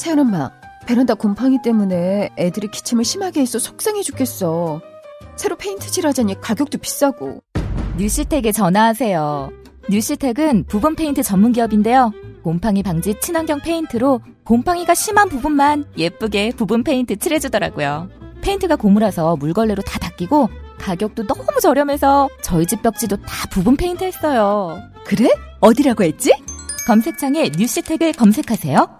세연 엄마, 베란다 곰팡이 때문에 애들이 기침을 심하게 해서 속상해 죽겠어. 새로 페인트 칠하자니 가격도 비싸고. 뉴시텍에 전화하세요. 뉴시텍은 부분 페인트 전문 기업인데요. 곰팡이 방지 친환경 페인트로 곰팡이가 심한 부분만 예쁘게 부분 페인트 칠해주더라고요. 페인트가 고무라서 물걸레로 다 닦이고 가격도 너무 저렴해서 저희 집 벽지도 다 부분 페인트 했어요. 그래? 어디라고 했지? 검색창에 뉴시텍을 검색하세요.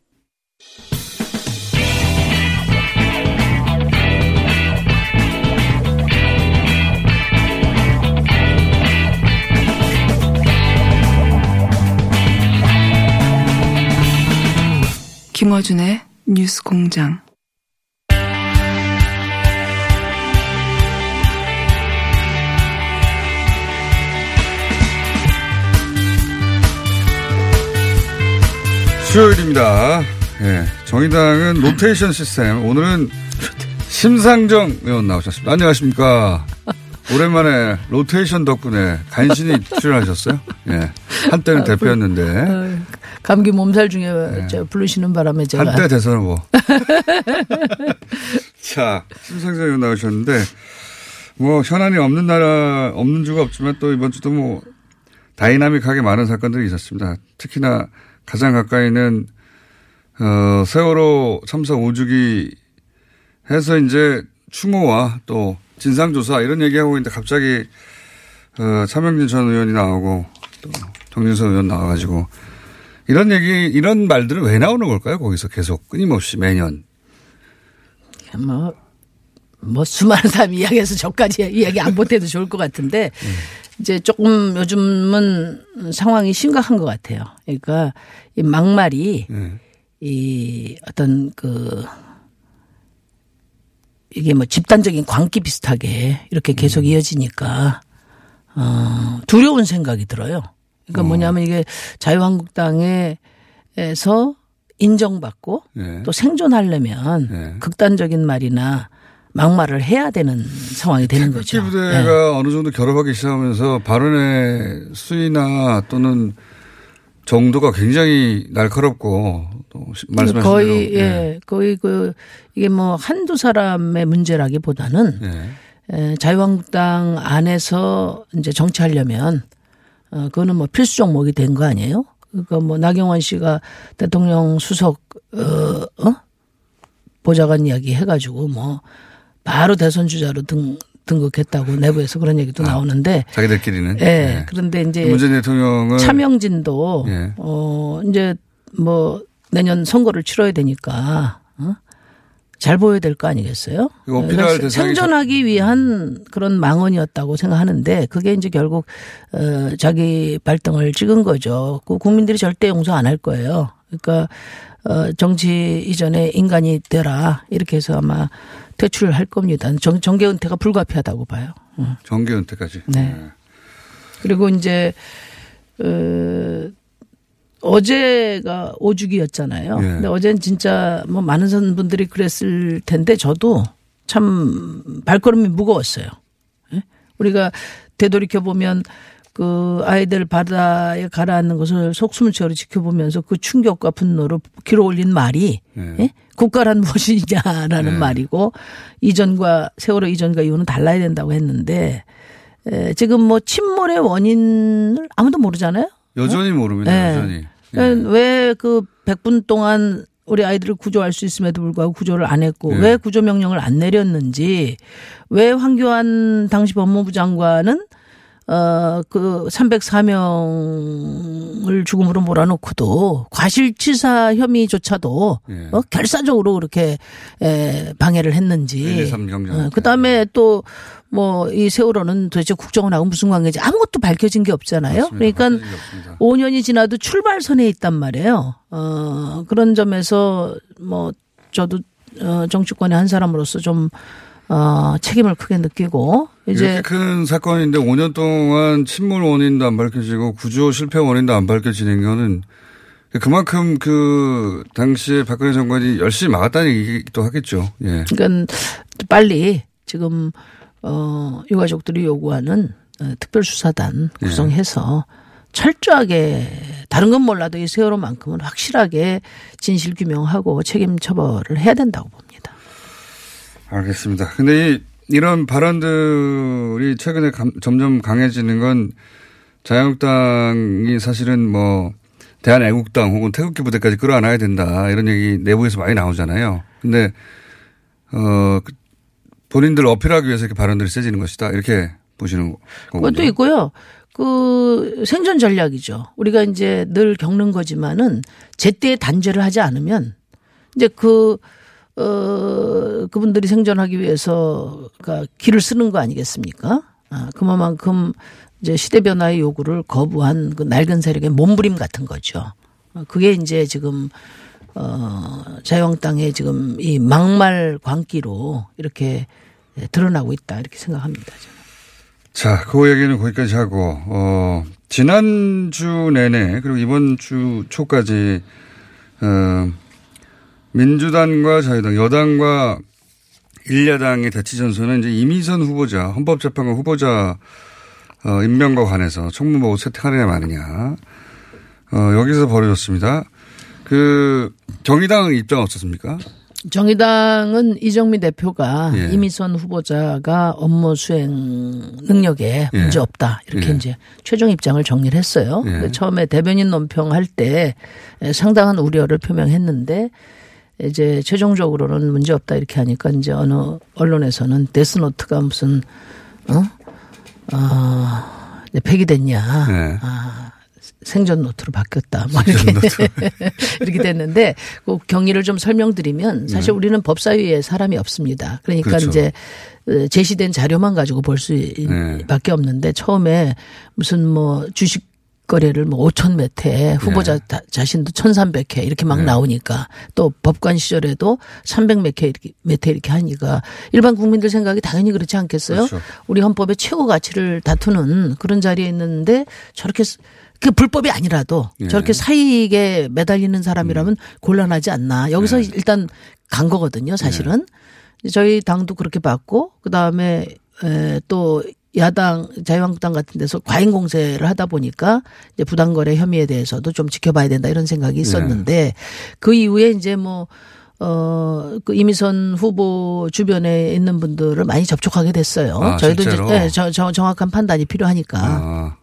김어준의 뉴스 공장. 수요일입니다. 예, 정의당은 로테이션 시스템. 오늘은 심상정 의원 나오셨습니다. 안녕하십니까. 오랜만에 로테이션 덕분에 간신히 출연하셨어요. 예. 한때는 대표였는데. 감기 몸살 중에 저 부르시는 바람에 제가 한때 대선 후보. 자, 심상정 나오셨는데, 뭐, 현안이 없는 나라, 없는 주가 없지만 또 이번 주도 뭐, 다이나믹하게 많은 사건들이 있었습니다. 특히나 가장 가까이는, 어, 세월호 참사 5주기 해서 이제 추모와 또 진상조사 이런 얘기하고 있는데 갑자기, 어, 차명진 전 의원이 나오고 또 정진선 의원 나와가지고 이런 얘기, 이런 말들은 왜 나오는 걸까요? 거기서 계속 끊임없이 매년. 뭐, 뭐 수많은 사람이 이야기해서 저까지 이야기 안 보태도 좋을 것 같은데 이제 조금 요즘은 상황이 심각한 것 같아요. 그러니까 이 막말이 네. 이 어떤 그 이게 뭐 집단적인 광기 비슷하게 이렇게 계속 이어지니까 어 두려운 생각이 들어요. 그러니까 뭐냐면 이게 자유한국당에서 인정받고 네. 또 생존하려면 네. 극단적인 말이나 막말을 해야 되는 상황이 되는 거죠. 태극기 부대가 네. 어느 정도 결합하기 시작하면서 발언의 수위나 또는 정도가 굉장히 날카롭고 또 말씀하신 거의 대로 예, 거의 그 이게 뭐 한두 사람의 문제라기보다는 예. 에, 자유한국당 안에서 이제 정치하려면 어 그거는 뭐 필수 종목이 된 거 아니에요? 그러니까 뭐 나경원 씨가 대통령 수석 어, 어? 보좌관 이야기 해가지고 뭐 바로 대선 주자로 등 등극했다고 내부에서 그런 얘기도 나오는데 자기들끼리는 예. 예. 그런데 이제 문재인 대통령은 차명진도 예. 어 이제 뭐 내년 선거를 치러야 되니까 어? 잘 보여야 될 거 아니겠어요? 그러니까 생존하기 위한 그런 망언이었다고 생각하는데 그게 이제 결국 어 자기 발등을 찍은 거죠. 그 국민들이 절대 용서 안 할 거예요. 그러니까 어 정치 이전에 인간이 되라 이렇게 해서 아마 퇴출할 겁니다. 정, 정계 은퇴가 불가피하다고 봐요. 음. 정계 은퇴까지. 네. 예. 그리고 이제 어 어제가 오주기였잖아요. 예. 근데 어제는 진짜 뭐 많은 분들이 그랬을 텐데 저도 참 발걸음이 무거웠어요. 예? 우리가 되돌이켜 보면 그 아이들 바다에 가라앉는 것을 채로 지켜보면서 그 충격과 분노를 길어 올린 말이 예. 예? 국가란 무엇이냐라는 네. 말이고 이전과 세월호 이전과 이후는 달라야 된다고 했는데 에, 지금 뭐 침몰의 원인을 아무도 모르잖아요. 여전히 모릅니다. 네. 여전히. 예. 왜그 100분 동안 우리 아이들을 구조할 수 있음에도 불구하고 구조를 안 했고 예. 왜 구조 명령을 안 내렸는지 왜 황교안 당시 법무부 장관은 어그 304명을 죽음으로 몰아놓고도 과실치사 혐의조차도 예. 어, 결사적으로 그렇게 에, 방해를 했는지. 1, 2, 3 경장. 그 다음에 또 뭐 이 세월호는 도대체 국정원하고 무슨 관계인지 아무것도 밝혀진 게 없잖아요. 맞습니다. 그러니까 밝혀진 게 없습니다. 5년이 지나도 출발선에 있단 말이에요. 어, 그런 점에서 뭐 저도 어, 정치권의 한 사람으로서 좀 어, 책임을 크게 느끼고 이렇게 이제 큰 사건인데 5년 동안 침몰 원인도 안 밝혀지고 구조 실패 원인도 안 밝혀지는 거는 그만큼 그 당시에 박근혜 정권이 열심히 막았다는 얘기도 하겠죠. 예. 그러니까 빨리 지금 어, 유가족들이 요구하는 어, 특별수사단 예. 구성해서 철저하게 다른 건 몰라도 이 세월호만큼은 확실하게 진실 규명하고 책임 처벌을 해야 된다고 봅니다. 알겠습니다. 근데 이, 이런 발언들이 최근에 감- 점점 강해지는 건 자유한국당이 사실은 뭐 대한애국당 혹은 태극기 부대까지 끌어안아야 된다 이런 얘기 내부에서 많이 나오잖아요. 근데 어 그- 본인들 어필하기 위해서 이렇게 발언들이 세지는 것이다 이렇게 보시는 거군요. 그것도 있고요. 그 생존 전략이죠. 우리가 이제 늘 겪는 거지만은 제때 단죄를 하지 않으면 이제 그, 어, 그분들이 생존하기 위해서 그 길을 쓰는 거 아니겠습니까? 아, 그만큼 이제 시대 변화의 요구를 거부한 그 낡은 세력의 몸부림 같은 거죠. 어, 그게 이제 지금 어, 자유한국당의 지금 이 막말 광기로 이렇게 드러나고 있다 이렇게 생각합니다. 저는. 자, 그 얘기는 거기까지 하고, 어, 지난주 내내, 그리고 이번 주 초까지, 어, 민주당과 자유당, 여당과 일야당의 대치 전선은 이제 이미선 후보자, 헌법재판관 후보자, 어, 임명과 관해서 청문보고 채택하느냐 마느냐, 어, 여기서 벌어졌습니다. 그, 정의당 입장 어떻습니까? 정의당은 이정미 대표가 예. 이미선 후보자가 업무 수행 능력에 예. 문제 없다 이렇게 예. 이제 최종 입장을 정리를 했어요. 예. 처음에 대변인 논평할 때 상당한 우려를 표명했는데 이제 최종적으로는 문제 없다 이렇게 하니까 이제 어느 언론에서는 데스노트가 무슨 어? 어, 이제 폐기됐냐. 네. 아, 생전 노트로 바뀌었다. 뭐 이렇게 이렇게 됐는데 그 경위를 좀 설명드리면 사실 우리는 법사위에 사람이 없습니다. 그러니까 그렇죠. 이제 어, 제시된 자료만 가지고 볼 수밖에 없는데 처음에 무슨 뭐 주식 거래를 뭐 5천 몇 회, 후보자 다- 자신도 1,300회 이렇게 막 네. 나오니까 또 법관 시절에도 300몇 회 이렇게 몇 회 이렇게 하니까 일반 국민들 생각이 당연히 그렇지 않겠어요? 그렇죠. 우리 헌법의 최고 가치를 다투는 그런 자리에 있는데 저렇게 스- 그 불법이 아니라도 예. 저렇게 사익에 매달리는 사람이라면 곤란하지 않나. 여기서 예. 일단 간 거거든요, 사실은. 저희 당도 그렇게 봤고 그다음에 에, 또 야당 자유한국당 같은 데서 과잉 공세를 하다 보니까 이제 부당거래 혐의에 대해서도 좀 지켜봐야 된다 이런 생각이 네. 있었는데 그 이후에 이제 뭐 어, 그 이미선 후보 주변에 있는 분들을 많이 접촉하게 됐어요. 아, 저희도 실제로? 이제 네, 저, 저 정확한 판단이 필요하니까. 아,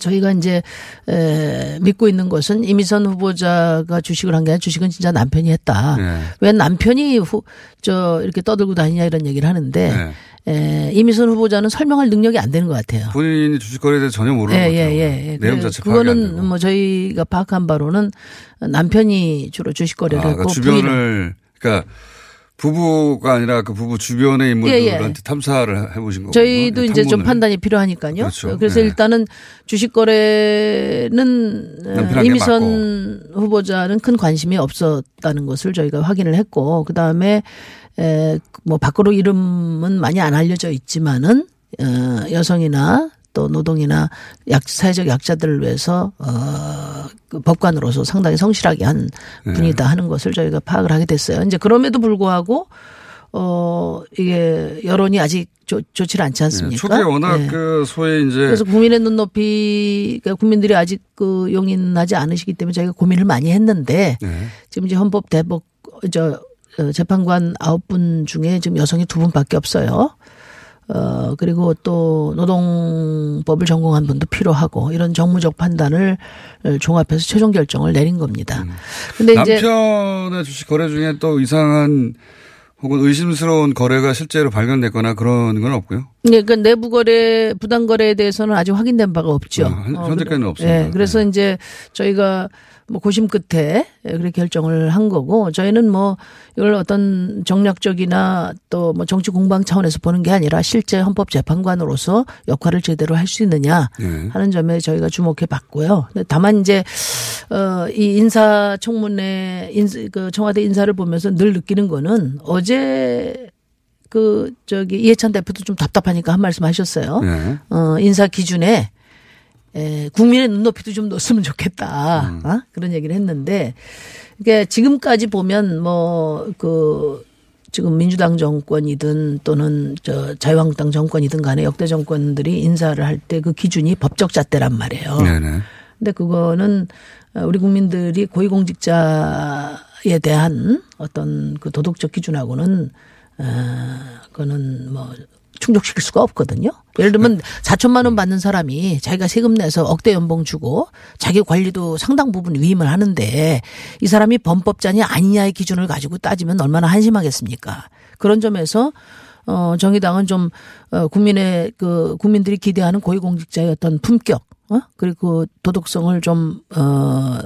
저희가 이제 에, 믿고 있는 것은 이미선 후보자가 주식을 한 게 아니라 주식은 진짜 남편이 했다. 예. 왜 남편이 후, 저 이렇게 떠들고 다니냐 이런 얘기를 하는데 네. 에, 이미선 후보자는 설명할 능력이 안 되는 것 같아요. 본인이 주식 거래에 대해서 전혀 모르는 것 같아요. 내용 그- 자체. 그거는 뭐 저희가 파악한 바로는 남편이 주로 주식 거래를 아, 했고 그러니까 부인은 주변을 그러니까 부부가 아니라 그 부부 주변의 인물들한테 탐사를 해보신 거고 저희도 이제 좀 판단이 필요하니까요. 그렇죠. 그래서 네. 일단은 주식 거래는 어, 이미선 후보자는 큰 관심이 없었다는 것을 저희가 확인을 했고 그 다음에 뭐 밖으로 이름은 많이 안 알려져 있지만은 어, 여성이나 또 노동이나 약 사회적 약자들을 위해서 어, 그 법관으로서 상당히 성실하게 한 네. 분이다 하는 것을 저희가 파악을 하게 됐어요. 이제 그럼에도 불구하고 어 이게 여론이 아직 좋, 좋지 않지 않습니까? 초기에 워낙 네. 그 소위 이제 그래서 국민의 눈높이 그러니까 국민들이 아직 그 용인하지 않으시기 때문에 저희가 고민을 많이 했는데 네. 지금 이제 헌법 대법 저 어, 재판관 아홉 분 중에 지금 여성이 두 분밖에 없어요. 어, 그리고 또 노동법을 전공한 분도 필요하고 이런 정무적 판단을 종합해서 최종 결정을 내린 겁니다. 근데 이제 남편의 주식 거래 중에 또 이상한 혹은 의심스러운 거래가 실제로 발견됐거나 그런 건 없고요. 네, 그 내부 거래, 부당 거래에 대해서는 아직 확인된 바가 없죠. 아, 현- 어, 현재까지는 없습니다. 예, 그래서 이제 저희가 뭐 고심 끝에 그렇게 결정을 한 거고 저희는 뭐 이걸 어떤 정략적이나 또 뭐 정치 공방 차원에서 보는 게 아니라 실제 헌법재판관으로서 역할을 제대로 할 수 있느냐 예. 하는 점에 저희가 주목해 봤고요. 다만 이제 어이 인사청문회 인사, 그 청와대 인사를 보면서 늘 느끼는 거는 어제 그 저기 이해찬 대표도 좀 답답하니까 한 말씀 하셨어요. 예. 어 인사 기준에 에, 국민의 눈높이도 좀 넣었으면 좋겠다. 어? 그런 얘기를 했는데 이게 지금까지 보면 뭐그 지금 민주당 정권이든 또는 저 자유한국당 정권이든 간에 역대 정권들이 인사를 할 때 그 기준이 법적 잣대란 말이에요. 네네. 근데 그거는 우리 국민들이 고위공직자에 대한 어떤 그 도덕적 기준하고는 어 그거는 뭐 충족시킬 수가 없거든요. 예를 들면 4천만 원 받는 사람이 자기가 세금 내서 억대 연봉 주고 자기 관리도 상당 부분 위임을 하는데 이 사람이 범법자냐 아니냐의 기준을 가지고 따지면 얼마나 한심하겠습니까? 그런 점에서 어 정의당은 좀 어, 국민의 그 국민들이 기대하는 고위공직자의 어떤 품격 어 그리고 도덕성을 좀어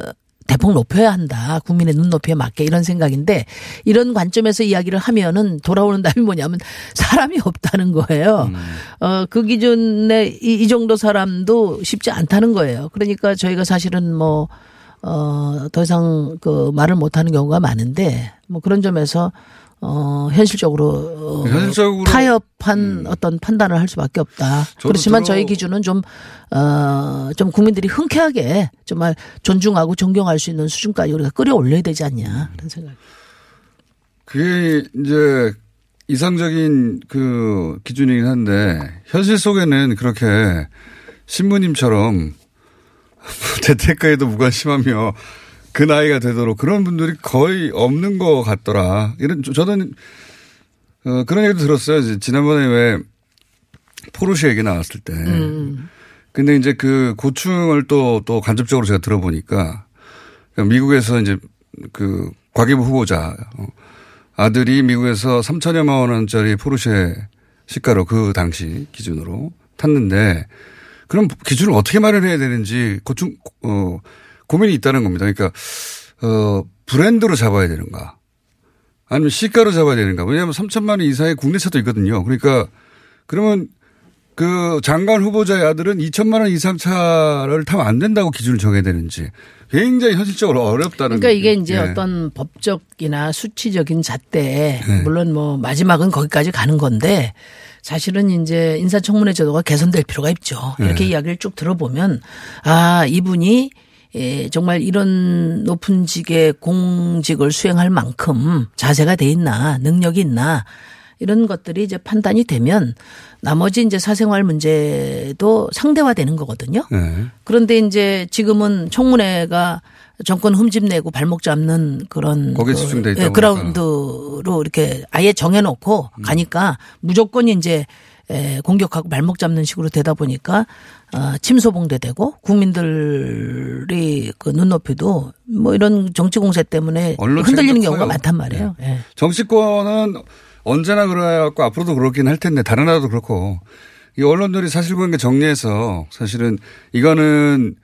대폭 높여야 한다. 국민의 눈높이에 맞게 이런 생각인데 이런 관점에서 이야기를 하면은 돌아오는 답이 뭐냐면 사람이 없다는 거예요. 어, 그 기준에 이, 이 정도 사람도 쉽지 않다는 거예요. 그러니까 저희가 사실은 뭐, 어, 더 이상 그 말을 못 하는 경우가 많은데 뭐 그런 점에서 어, 현실적으로, 어, 현실적으로- 음. 타협한 어떤 판단을 할 수밖에 없다. 그렇지만 저희 기준은 좀, 어, 좀 국민들이 흔쾌하게 정말 존중하고 존경할 수 있는 수준까지 우리가 끌어올려야 되지 않냐. 그런 생각. 그게 이제 이상적인 그 기준이긴 한데 현실 속에는 그렇게 신부님처럼 재테크에도 무관심하며 그 나이가 되도록 그런 분들이 거의 없는 것 같더라. 이런 저- 저는 어, 그런 얘기도 들었어요. 지난번에 왜 포르쉐 얘기 나왔을 때. 근데 이제 그 고충을 또, 또 간접적으로 제가 들어보니까 미국에서 이제 그 과기부 후보자 어, 아들이 미국에서 3천여만 원짜리 포르쉐 시가로 그 당시 기준으로 탔는데 그럼 기준을 어떻게 마련해야 되는지 고충, 어, 고민이 있다는 겁니다. 그러니까, 어, 브랜드로 잡아야 되는가 아니면 시가로 잡아야 되는가 왜냐하면 3천만 원 이상의 국내 차도 있거든요. 그러니까 그러면 그 장관 후보자의 아들은 2천만 원 이상 차를 타면 안 된다고 기준을 정해야 되는지 굉장히 현실적으로 어렵다는. 그러니까 이게 이제 예. 어떤 법적이나 수치적인 잣대 네. 물론 뭐 마지막은 거기까지 가는 건데 사실은 이제 인사청문회 제도가 개선될 필요가 있죠. 이렇게 네. 이야기를 쭉 들어보면 아 이분이 예, 정말 이런 높은 직의 공직을 수행할 만큼 자세가 돼 있나 능력이 있나 이런 것들이 이제 판단이 되면 나머지 이제 사생활 문제도 상대화되는 거거든요. 네. 그런데 이제 지금은 청문회가 정권 흠집내고 발목 잡는 그런 거기에 그, 집중돼 있다 예. 그라운드로 이렇게 아예 정해놓고 음. 가니까 무조건 이제 에, 공격하고 발목 잡는 식으로 되다 보니까 어, 침소봉대되고 국민들이 그 눈높이도 뭐 이런 정치 공세 때문에 흔들리는 경우가 커요. 많단 말이에요. 예. 정치권은 언제나 그래갖고 앞으로도 그렇긴 할 텐데 다른 나라도 그렇고 이 언론들이 사실관계 정리해서 사실은 이거는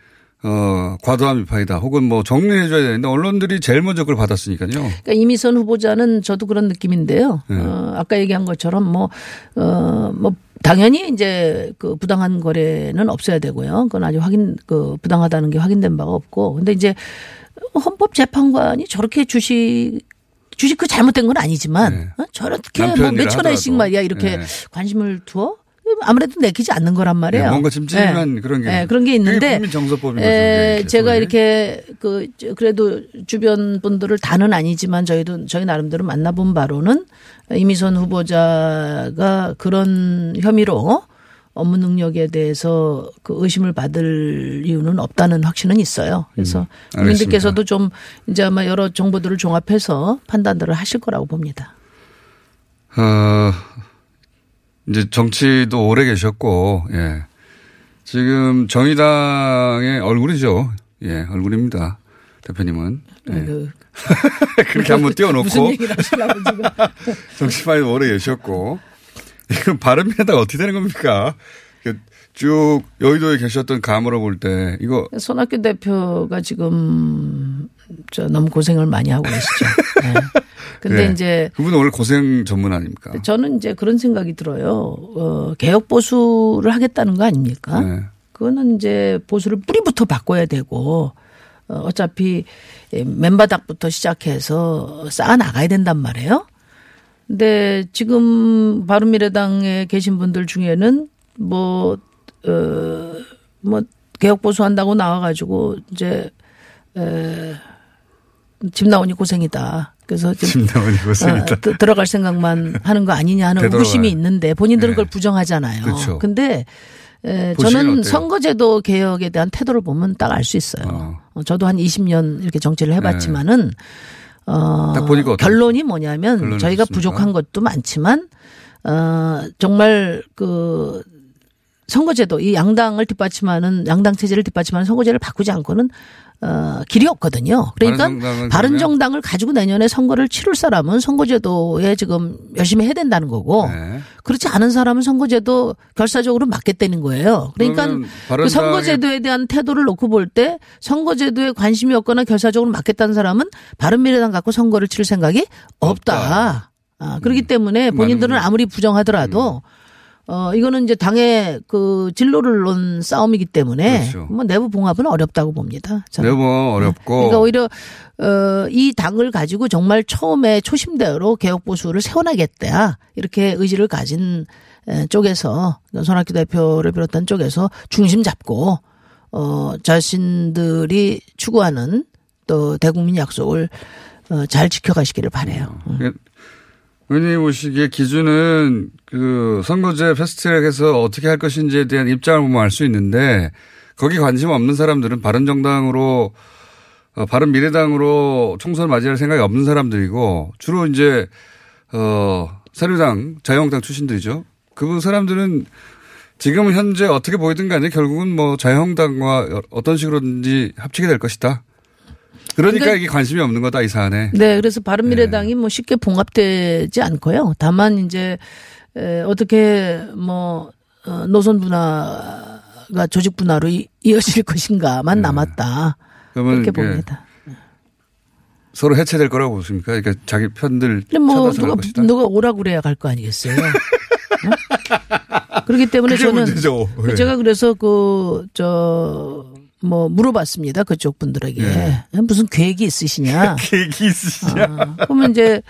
어 과도한 비판이다 혹은 뭐 정리해줘야 되는데 언론들이 제일 먼저 그걸 받았으니까요. 그러니까 이미선 후보자는 저도 그런 느낌인데요. 네. 어, 아까 얘기한 것처럼 뭐, 어, 뭐, 당연히 이제 그 부당한 거래는 없어야 되고요. 그건 아직 확인, 그 부당하다는 게 확인된 바가 없고. 근데 이제 헌법재판관이 저렇게 주식 주식 그 잘못된 건 아니지만 네. 어? 저렇게 뭐 몇천 원씩. 말이야 이렇게 네. 관심을 두어 아무래도 내키지 않는 거란 말이에요. 네, 뭔가 찜찜한 그런 게 네, 그런 게 있는데 국민정서법인 거죠, 제가. 이렇게 그 저- 그래도 주변 분들을 다는 아니지만 저희도 저희 나름대로 만나본 바로는 이미선 후보자가 그런 혐의로 업무 능력에 대해서 그 의심을 받을 이유는 없다는 확신은 있어요. 그래서 음. 국민들께서도 좀 이제 아마 여러 정보들을 종합해서 판단들을 하실 거라고 봅니다. 어, 이제 정치도 오래 계셨고, 예. 지금 정의당의 얼굴이죠. 예, 얼굴입니다. 대표님은. 예. 그, 그렇게 한번 띄워놓고. 무슨 얘기를 하시려고 지금. 정치판에 오래 계셨고. 이건 발음이다 어떻게 되는 겁니까? 그쭉 여의도에 계셨던 감으로 볼 때 이거 손학규 대표가 지금 저 너무 고생을 많이 하고 계시죠. 네. 근데 네. 이제 그분은 원래 고생 전문 아닙니까? 저는 이제 그런 생각이 들어요. 어, 개혁 보수를 하겠다는 거 아닙니까? 네. 그거는 이제 보수를 뿌리부터 바꿔야 되고 어, 어차피 맨바닥부터 시작해서 쌓아 나가야 된단 말이에요. 근데 지금 바른미래당에 계신 분들 중에는 뭐, 어, 뭐, 개혁 보수한다고 나와가지고 이제, 에, 집 나오니 고생이다. 그래서 지금 집 나오니 고생이다. 어, 드- 들어갈 생각만 하는 거 아니냐 하는. 의구심이 있는데 본인들은 네. 그걸 부정하잖아요. 그렇죠. 근데 에, 저는 어때요? 선거제도 개혁에 대한 태도를 보면 딱 알 수 있어요. 어. 어, 저도 한 20년 이렇게 정치를 해봤지만은 어, 딱 보니까 어때요? 결론이 뭐냐면 저희가 어떻습니까? 부족한 것도 많지만 어, 정말 그 선거제도 이 양당을 뒷받침하는 양당 체제를 뒷받침하는 선거제를 바꾸지 않고는 어, 길이 없거든요. 그러니까 바른 정당을 가지고 내년에 선거를 치를 사람은 선거제도에 지금 열심히 해야 된다는 거고 네. 그렇지 않은 사람은 선거제도 결사적으로 맞겠다는 거예요. 그러니까 그 선거제도에 대한 태도를 놓고 볼 때 선거제도에 관심이 없거나 결사적으로 맞겠다는 사람은 바른미래당 갖고 선거를 치를 생각이 없다. 아, 그렇기 때문에 본인들은 아무리 부정하더라도 어, 이거는 이제 당의 그 진로를 놓은 싸움이기 때문에 그렇죠. 뭐 내부 봉합은 어렵다고 봅니다. 저는. 내부 어렵고 그러니까 오히려 어, 이 당을 가지고 정말 처음에 초심대로 개혁 보수를 세워나겠다 이렇게 의지를 가진 에, 쪽에서 손학규 대표를 비롯한 쪽에서 중심 잡고 어, 자신들이 추구하는 또 대국민 약속을 어, 잘 지켜가시기를 바래요. 음. 의원님 보시기에 기준은 그 선거제 패스트트랙에서 어떻게 할 것인지에 대한 입장을 보면 알 수 있는데 거기 관심 없는 사람들은 바른정당으로 어, 바른 미래당으로 총선 맞이할 생각이 없는 사람들이고 주로 이제 어 새누리당 자유한국당 출신들이죠. 그 사람들은 지금 현재 어떻게 보이든 간에 결국은 뭐 자유한국당과 어떤 식으로든지 합치게 될 것이다. 그러니까 이게 관심이 없는 거다 이 사안에. 네, 그래서 바른 미래당이 뭐 쉽게 봉합되지 않고요. 다만 이제 에, 어떻게 뭐 어, 노선 분화가 조직 분화로 이, 이어질 것인가만 남았다. 그러면 그렇게 봅니다. 서로 해체될 거라고 보십니까? 그러니까 자기 편들 뭐 누가. 누가 오라 그래야 갈 거 아니겠어요. 어? 그렇기 때문에 저는 문제죠. 예. 제가 그래서 그 저 뭐 물어봤습니다 그쪽 분들에게 예. 무슨 계획이 있으시냐. 계획이 있으시냐? 아, 그러면 이제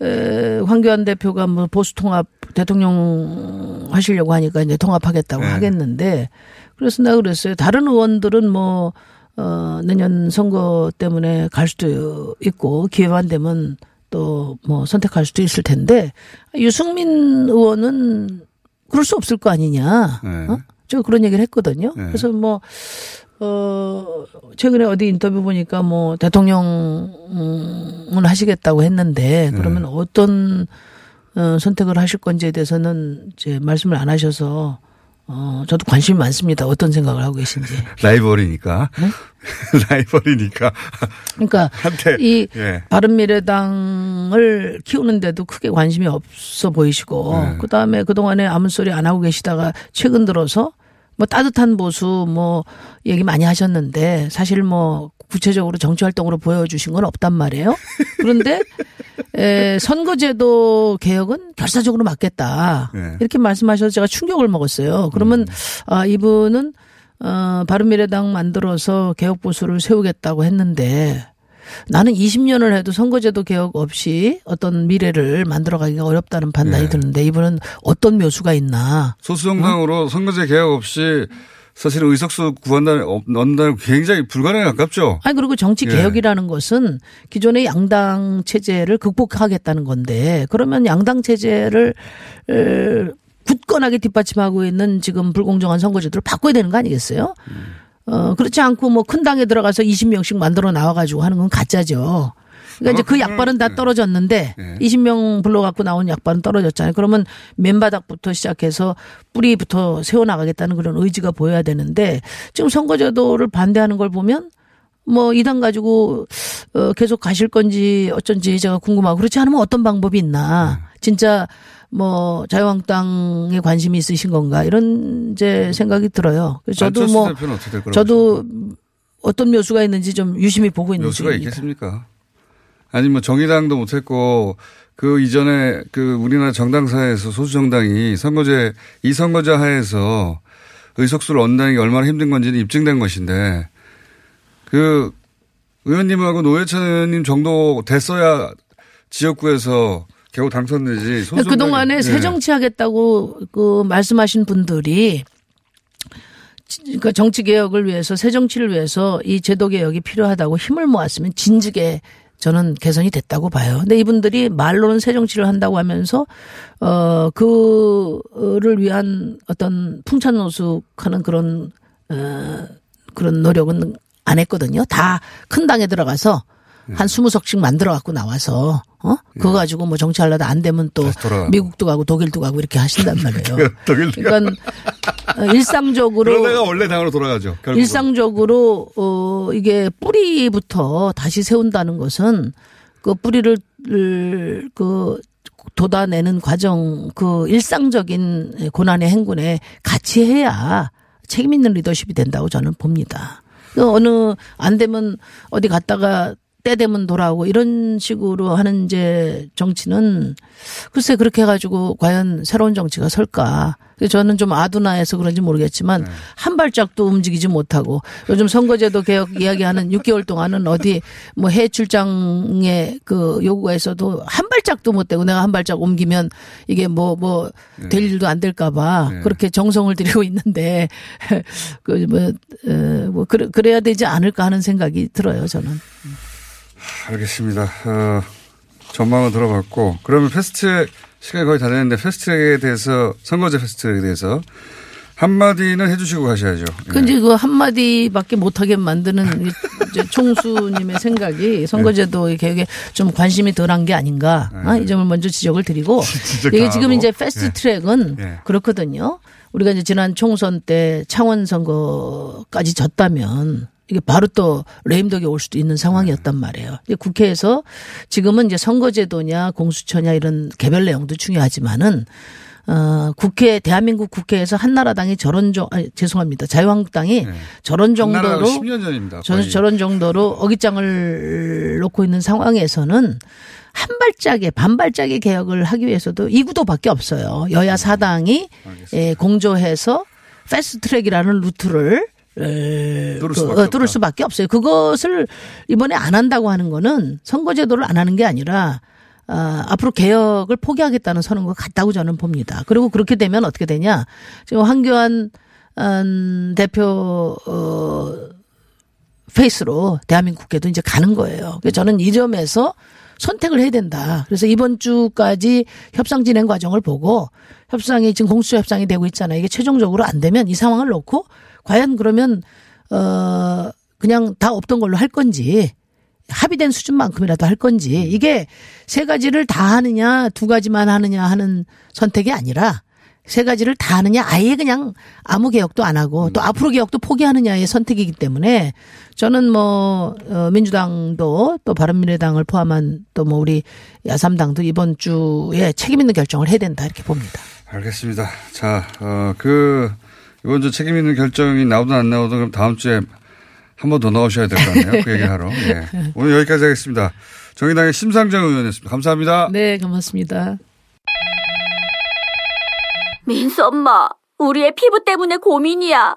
에, 황교안 대표가 뭐 보수 통합 대통령 하시려고 하니까 이제 통합하겠다고 네. 하겠는데 그래서 내가 그랬어요. 다른 의원들은 뭐 어, 내년 선거 때문에 갈 수도 있고 기회만 되면 또 뭐 선택할 수도 있을 텐데 유승민 의원은 그럴 수 없을 거 아니냐. 네. 어? 저 그런 얘기를 했거든요. 네. 그래서 뭐 어, 최근에 어디 인터뷰 보니까 뭐 대통령은 하시겠다고 했는데 네. 그러면 어떤 어, 선택을 하실 건지에 대해서는 이제 말씀을 안 하셔서 어, 저도 관심이 많습니다. 어떤 생각을 하고 계신지. 라이벌이니까. 네? 라이벌이니까. 그러니까 한테. 이 예. 바른미래당을 키우는데도 크게 관심이 없어 보이시고 네. 그다음에 그동안에 아무 소리 안 하고 계시다가 최근 들어서 뭐 따뜻한 보수 뭐 얘기 많이 하셨는데 사실 뭐 구체적으로 정치 활동으로 보여주신 건 없단 말이에요. 그런데 에, 선거제도 개혁은 결사적으로 맞겠다. 네. 이렇게 말씀하셔서 제가 충격을 먹었어요. 그러면 아 이분은 어 바른미래당 만들어서 개혁 보수를 세우겠다고 했는데 나는 20년을 해도 선거제도 개혁 없이 어떤 미래를 만들어가기가 어렵다는 판단이 네. 드는데 이분은 어떤 묘수가 있나? 소수정당으로 선거제 개혁 없이 사실은 의석수 구한다는, 얻는다는 굉장히 불가능에 가깝죠. 아니 그리고 정치 예. 개혁이라는 것은 기존의 양당 체제를 극복하겠다는 건데 그러면 양당 체제를 에, 굳건하게 뒷받침하고 있는 지금 불공정한 선거제도를 바꿔야 되는 거 아니겠어요? 어 그렇지 않고 뭐 큰 당에 들어가서 20명씩 만들어 나와 가지고 하는 건 가짜죠. 그러니까 이제 그 약발은 다 네. 떨어졌는데 네. 20명 불러갖고 나온 약발은 떨어졌잖아요. 그러면 맨바닥부터 시작해서 뿌리부터 세워나가겠다는 그런 의지가 보여야 되는데 지금 선거제도를 반대하는 걸 보면 뭐 이당 가지고 어 계속 가실 건지 어쩐지 제가 궁금하고 그렇지 않으면 어떤 방법이 있나 네. 진짜 뭐 자유한국당에 관심이 있으신 건가 이런 이제 생각이 들어요. 그래서 저도 뭐 저도 어떤 묘수가 있는지 좀 유심히 보고 있는 묘수가 중입니다. 있겠습니까? 아니 뭐 정의당도 못했고 그 이전에 그 우리나라 정당사에서 소수 정당이 선거제 이 선거제 하에서 의석수를 얻는다는 게 얼마나 힘든 건지는 입증된 것인데 그 의원님하고 노회찬 의원님 정도 됐어야 지역구에서 겨우 당선되지. 소수 그 동안에 정당이- 새 예. 정치하겠다고 그 말씀하신 분들이 그러니까 정치 개혁을 위해서 새 정치를 위해서 이 제도 개혁이 필요하다고 힘을 모았으면 진즉에 저는 개선이 됐다고 봐요. 근데 이분들이 말로는 새 정치를 한다고 하면서 어 그를 위한 어떤 풍찬노숙하는 그런 어 그런 노력은 안 했거든요. 다 큰 당에 들어가서 네. 한 스무 석씩 만들어 갖고 나와서 어 그거 가지고 뭐 정치하려다 안 되면 또. 미국도 가고 독일도 가고 이렇게 하신단 말이에요. 독일도 그러니까 어, 일상적으로 그러다가 원래 당으로 돌아가죠. 결국은. 일상적으로 어 이게 뿌리부터 다시 세운다는 것은 그 뿌리를 그 돋아내는 과정 그 일상적인 고난의 행군에 같이 해야 책임 있는 리더십이 된다고 저는 봅니다. 그 어느 안 되면 어디 갔다가 때 되면 돌아오고 이런 식으로 하는 이제 정치는 글쎄 그렇게 해가지고 과연 새로운 정치가 설까. 저는 좀 아둔화해서 그런지 모르겠지만 한 발짝도 움직이지 못하고 요즘 선거제도 개혁 이야기하는 6개월 동안은 어디 뭐 해외 출장에 그 요구에서도 한 발짝도 못 되고 내가 한 발짝 옮기면 이게 뭐 뭐 될 일도 안 될까봐 네. 그렇게 정성을 들이고 있는데 그뭐 뭐 그래 그래야 되지 않을까 하는 생각이 들어요 저는. 알겠습니다. 어, 전망을 들어봤고 그러면 패스트트랙 시간이 거의 다 됐는데 패스트트랙에 대해서 선거제 패스트트랙에 대해서 한마디는 해주시고 가셔야죠. 예. 근데 그 한마디밖에 못하게 만드는 총수님의 생각이 선거제도 개혁에 좀 관심이 덜한 게 아닌가. 아, 이 점을 먼저 지적을 드리고 이게 지금. 이제 패스트 트랙은 예. 그렇거든요. 우리가 이제 지난 총선 때 창원 선거까지 졌다면 이게 바로 또 레임덕이 올 수도 있는 상황이었단 말이에요. 이제 국회에서 지금은 이제 선거제도냐 공수처냐 이런 개별 내용도 중요하지만은 어, 국회, 대한민국 국회에서 한나라당이 저런 정, 아니, 죄송합니다. 자유한국당이 저런 한나라가 정도로 10년 전입니다. 저. 저런 정도로 어깃장을 놓고 있는 상황에서는 한 발짝의 반발짝의 개혁을 하기 위해서도 이 구도밖에 없어요. 여야 사당이 예, 공조해서 패스트트랙이라는 루트를 에, 뚫을 그, 수밖에 어, 뚫을. 수밖에 없어요. 그것을 이번에 안 한다고 하는 거는 선거제도를 안 하는 게 아니라 아, 앞으로 개혁을 포기하겠다는 선언과 같다고 저는 봅니다. 그리고 그렇게 되면 어떻게 되냐. 지금 황교안 음, 대표 어, 페이스로 대한민국 국회도 이제 가는 거예요. 그래서 저는 이 점에서 선택을 해야 된다. 그래서 이번 주까지 협상 진행 과정을 보고 협상이 지금 공수처 협상이 되고 있잖아요. 이게 최종적으로 안 되면 이 상황을 놓고 과연 그러면 어 그냥 다 없던 걸로 할 건지 합의된 수준만큼이라도 할 건지 이게 세 가지를 다 하느냐 두 가지만 하느냐 하는 선택이 아니라 세 가지를 다 하느냐 아예 그냥 아무 개혁도 안 하고 또 앞으로 개혁도 포기하느냐의 선택이기 때문에 저는 뭐 어, 민주당도 또 바른미래당을 포함한 또 뭐 우리 야삼당도 이번 주에 책임 있는 결정을 해야 된다 이렇게 봅니다. 알겠습니다. 자, 어, 그, 이번 주 책임 있는 결정이 나오든 안 나오든 그럼 다음 주에 한 번 더 나오셔야 될 것 같네요. 그 얘기 하러. 예. 오늘 여기까지 하겠습니다. 정의당의 심상정 의원이었습니다. 감사합니다. 네, 고맙습니다. 민수 엄마, 우리 애 피부 때문에 고민이야.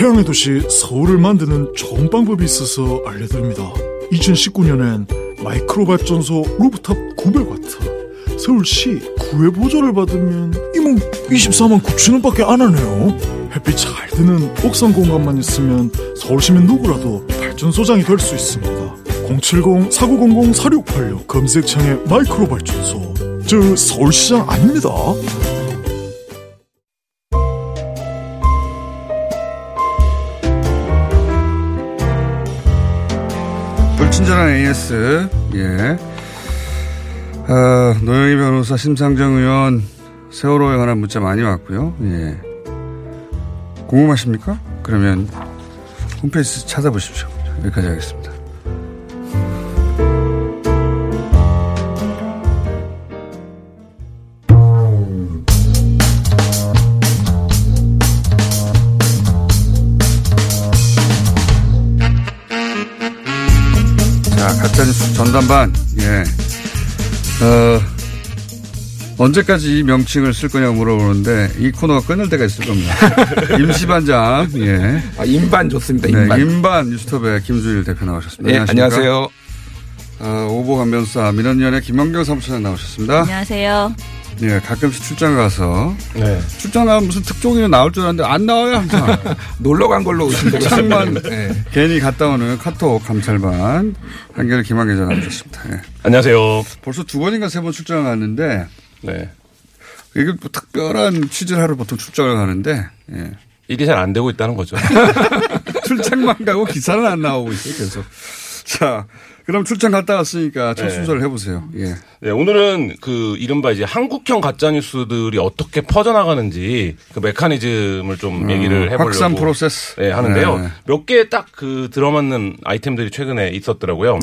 태양의 도시 서울을 만드는 좋은 방법이 있어서 알려드립니다. 2019년엔 마이크로 발전소 루프탑 900와트 서울시 구회 보조를 받으면 이모 24만 9천 원밖에 안 하네요. 햇빛 잘 드는 옥상 공간만 있으면 서울시민 누구라도 발전소장이 될 수 있습니다. 070-4900-4686 검색창에 마이크로 발전소 저 서울시장 아닙니다. 친절한 AS, 예. 어, 노영희 변호사, 심상정 의원, 세월호에 관한 문자 많이 왔고요. 예. 궁금하십니까? 그러면 홈페이지 찾아보십시오. 여기까지 하겠습니다. 자, 가짜뉴스 전담반, 예. 어, 언제까지 이 명칭을 쓸 거냐고 물어보는데 이 코너가 끊을 때가 있을 겁니다. 임시반장, 예. 아, 임반 좋습니다, 네, 임반. 임반 뉴스톱의 김주일 대표 나오셨습니다. 예, 안녕하십니까? 안녕하세요. 어, 오보 감변사 민원연의 김만경 사무처장 나오셨습니다. 안녕하세요. 예, 가끔씩 출장 가서 네. 출장 가면 무슨 특종이 나올 줄 알았는데 안 나와요 항상. 놀러 간 걸로 오신 것 출장만 같습니다. 네. 괜히 갔다 오는 카톡 감찰반 한결 김한계 전 나오셨습니다. 예. 안녕하세요. 벌써 두 번인가 세 번 출장을 갔는데 네. 이게 뭐 특별한 취재를 하러 보통 출장을 가는데 예. 일이 잘 안 되고 있다는 거죠. 출장만 가고 기사는 안 나오고 있어요 계속. 자, 그럼 출장 갔다 왔으니까 첫 네. 순서를 해보세요. 예. 네, 오늘은 그 이른바 이제 한국형 가짜 뉴스들이 어떻게 퍼져나가는지 그 메커니즘을 좀 음, 얘기를 해보려고 확산 프로세스. 네, 하는데요. 네. 몇개 딱 그 들어맞는 아이템들이 최근에 있었더라고요.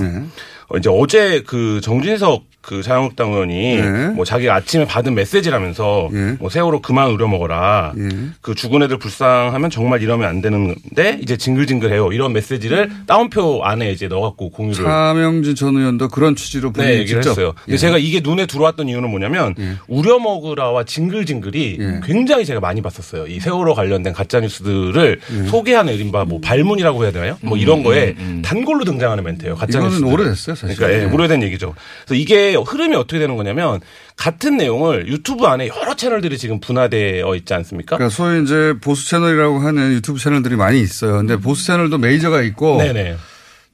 네. 어, 이제 어제 그 정진석 그 자유한국당 의원이 네. 뭐 자기가 아침에 받은 메시지라면서 뭐 세월호 그만 우려 먹어라. 예. 그 죽은 애들 불쌍하면 정말 이러면 안 되는데 이제 징글징글해요. 이런 메시지를 따옴표 안에 이제 넣어갖고 공유를 차명진 전 의원도 그런 취지로 네, 본인이 얘기를 했어요. 근데 예. 제가 이게 눈에 들어왔던 이유는 뭐냐면 우려 먹으라와 징글징글이 굉장히 제가 많이 봤었어요. 이 세월호 관련된 가짜 뉴스들을 소개하는 이른바 뭐 발문이라고 해야 되나요? 뭐 이런 거에 단골로 등장하는 멘트예요. 가짜 이거는. 오래됐어요, 사실. 그러니까 예, 네. 오래된 얘기죠. 그래서 이게 흐름이 어떻게 되는 거냐면 같은 내용을 유튜브 안에 여러 채널들이 지금 분화되어 있지 않습니까? 그러니까 소위 이제 보수 채널이라고 하는 유튜브 채널들이 많이 있어요. 근데 보수 채널도 메이저가 있고 네네.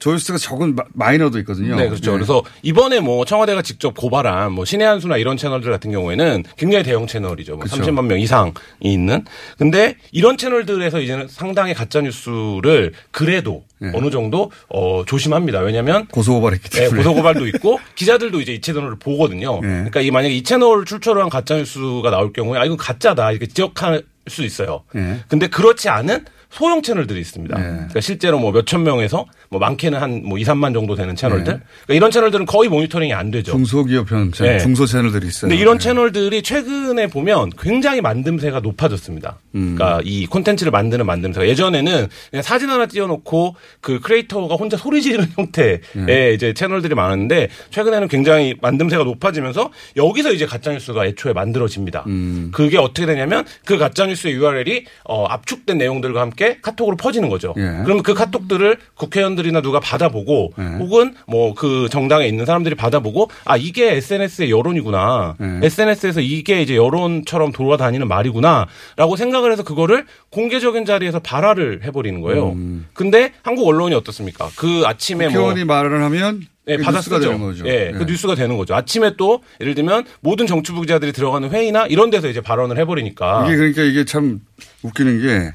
조회수가 적은 마- 마이너도 있거든요. 네, 그렇죠. 예. 그래서 이번에 뭐 청와대가 직접 고발한 뭐 신의 한수나 이런 채널들 같은 경우에는 굉장히 대형 채널이죠. 뭐 그렇죠. 30만 명 이상이 있는. 근데 이런 채널들에서 이제는 상당히 가짜 뉴스를 그래도 어느 정도 어 조심합니다. 왜냐면 고소 고발했기 네, 때문에. 고소 고발도 있고 기자들도 이제 이 채널을 보거든요. 그러니까 이 만약에 이 채널을 출처로 한 가짜 뉴스가 나올 경우에 아 이건 가짜다 이렇게 지적할 수 있어요. 예. 근데 그렇지 않은 소형 채널들이 있습니다. 그러니까 실제로 뭐 몇천 명에서 뭐 많게는 한뭐 2, 3만 정도 되는 채널들. 네. 그러니까 이런 채널들은 거의 모니터링이 안 되죠. 중소기업 편 네. 중소 채널들이 있어요. 근데 이런 채널들이 최근에 보면 굉장히 만듦새가 높아졌습니다. 음. 그러니까 이 콘텐츠를 만드는 만듦새가 예전에는 그냥 사진 하나 띄워놓고 그 크리에이터가 혼자 소리 지르는 형태의 네. 이제 채널들이 많았는데 최근에는 굉장히 만듦새가 높아지면서 여기서 이제 가짜 뉴스가 애초에 만들어집니다. 음. 그게 어떻게 되냐면 그 가짜 뉴스의 URL이 어, 압축된 내용들과 함께 카톡으로 퍼지는 거죠. 예. 그러면 그 카톡들을 국회의원들이나 누가 받아보고 혹은 뭐 그 정당에 있는 사람들이 받아보고 아 이게 SNS의 여론이구나. SNS에서 이게 이제 여론처럼 돌아다니는 말이구나라고 생각 을 해서 그거를 공개적인 자리에서 발화를 해버리는 거예요. 근데 한국 언론이 어떻습니까? 그 아침에 뭐 국회의원이 말을 하면 네, 그게 받아 뉴스가 쓰죠. 되는 거죠. 예, 네. 그 뉴스가 되는 거죠. 아침에 또 예를 들면 모든 정치부 기자들이 들어가는 회의나 이런 데서 이제 발언을 해버리니까 이게 그러니까 이게 참 웃기는 게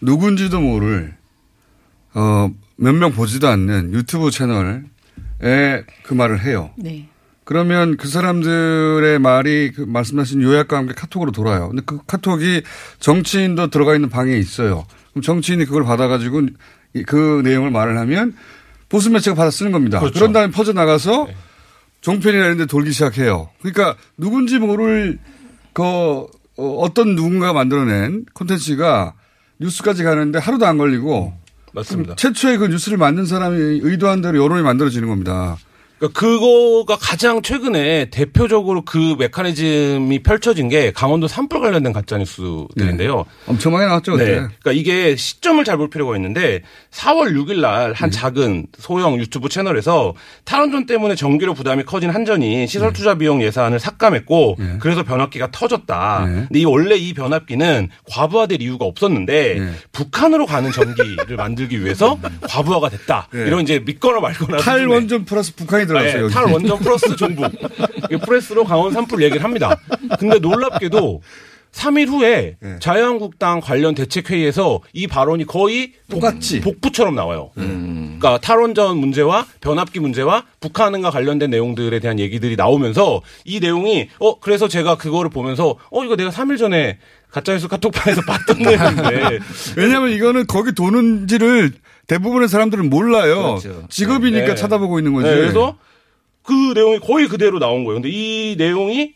누군지도 모를 어, 몇 명 보지도 않는 유튜브 채널에 그 말을 해요. 네. 그러면 그 사람들의 말이 그 말씀하신 요약과 함께 카톡으로 돌아요. 근데 그 카톡이 정치인도 들어가 있는 방에 있어요. 그럼 정치인이 그걸 받아가지고 이- 그 내용을 말을 하면 보수 매체가 받아 쓰는 겁니다. 그렇죠. 그런 다음에 퍼져 나가서 종편이나 이런 데 돌기 시작해요. 그러니까 누군지 모를 그 어, 어떤 누군가가 만들어낸 콘텐츠가 뉴스까지 가는데 하루도 안 걸리고 맞습니다. 최초의 그 뉴스를 만든 사람이 의도한 대로 여론이 만들어지는 겁니다. 그러니까 그거가 가장 최근에 대표적으로 그 메커니즘이 펼쳐진 게 강원도 산불 관련된 가짜 뉴스들인데요. 엄청나게 나왔죠. 네. 그때. 그러니까 이게 시점을 잘 볼 필요가 있는데 4월 6일 날 한 작은 소형 유튜브 채널에서 탈원전 때문에 전기료 부담이 커진 한전이 시설 투자 비용 예산을 삭감했고 그래서 변압기가 터졌다. 근데 이 원래 이 변압기는 과부하될 이유가 없었는데 북한으로 가는 전기를 만들기 위해서 과부하가 됐다. 네. 이런 이제 믿거나 말거나 탈원전 플러스 북한이 들어갔어요. 네, 여기. 탈원전 플러스. 이게 플러스로 강원 산불 얘기를 합니다. 근데 놀랍게도 3일 후에 네. 자유한국당 관련 대책회의에서 이 발언이 거의 똑같이 복 부처럼 나와요. 음. 그러니까 탈원전 문제와 변압기 문제와 북한과 관련된 내용들에 대한 얘기들이 나오면서 이 내용이 어 그래서 제가 그거를 보면서 어 이거 내가 3일 전에 가짜뉴스 카톡방에서 봤던 내용인데 왜냐하면 이거는 거기 도는지를 대부분의 사람들은 몰라요. 직업이니까 네. 찾아보고 있는 거지. 네, 그래서 그 내용이 거의 그대로 나온 거예요. 근데 이 내용이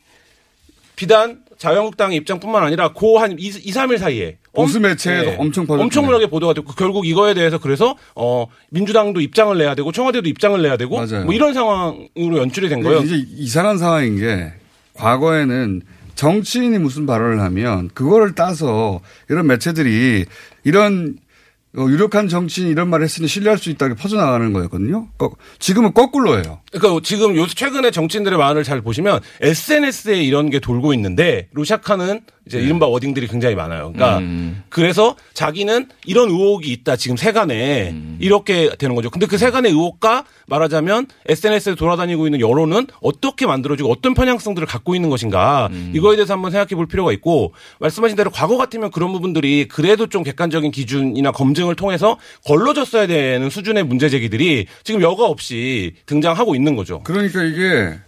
비단 자유한국당의 입장뿐만 아니라 고한 2, 3일 사이에 보수 엄- 매체에도 엄청 퍼졌죠. 엄청나게 보도가 됐고 결국 이거에 대해서 그래서 어 민주당도 입장을 내야 되고 청와대도 입장을 내야 되고 맞아요. 뭐 이런 상황으로 연출이 된 거예요. 이제 이상한 상황인 게 과거에는 정치인이 무슨 발언을 하면 그거를 따서 이런 매체들이 이런 어, 유력한 정치인이 이런 말을 했으니 신뢰할 수 있다고 퍼져나가는 거였거든요. 거- 지금은 거꾸로예요. 그러니까 지금 요 최근에 정치인들의 말을 잘 보시면 SNS에 이런 게 돌고 있는데 로샤카는 이제 네. 이른바 워딩들이 굉장히 많아요. 그러니까 음. 그래서 자기는 이런 의혹이 있다 지금 세간에 음. 이렇게 되는 거죠. 근데 그 세간의 의혹과 말하자면 SNS에 돌아다니고 있는 여론은 어떻게 만들어지고 어떤 편향성들을 갖고 있는 것인가 음. 이거에 대해서 한번 생각해 볼 필요가 있고 말씀하신 대로 과거 같으면 그런 부분들이 그래도 좀 객관적인 기준이나 검증 을 통해서 걸러졌어야 되는 수준의 문제 제기들이 지금 여과 없이 등장하고 있는 거죠. 그러니까 이게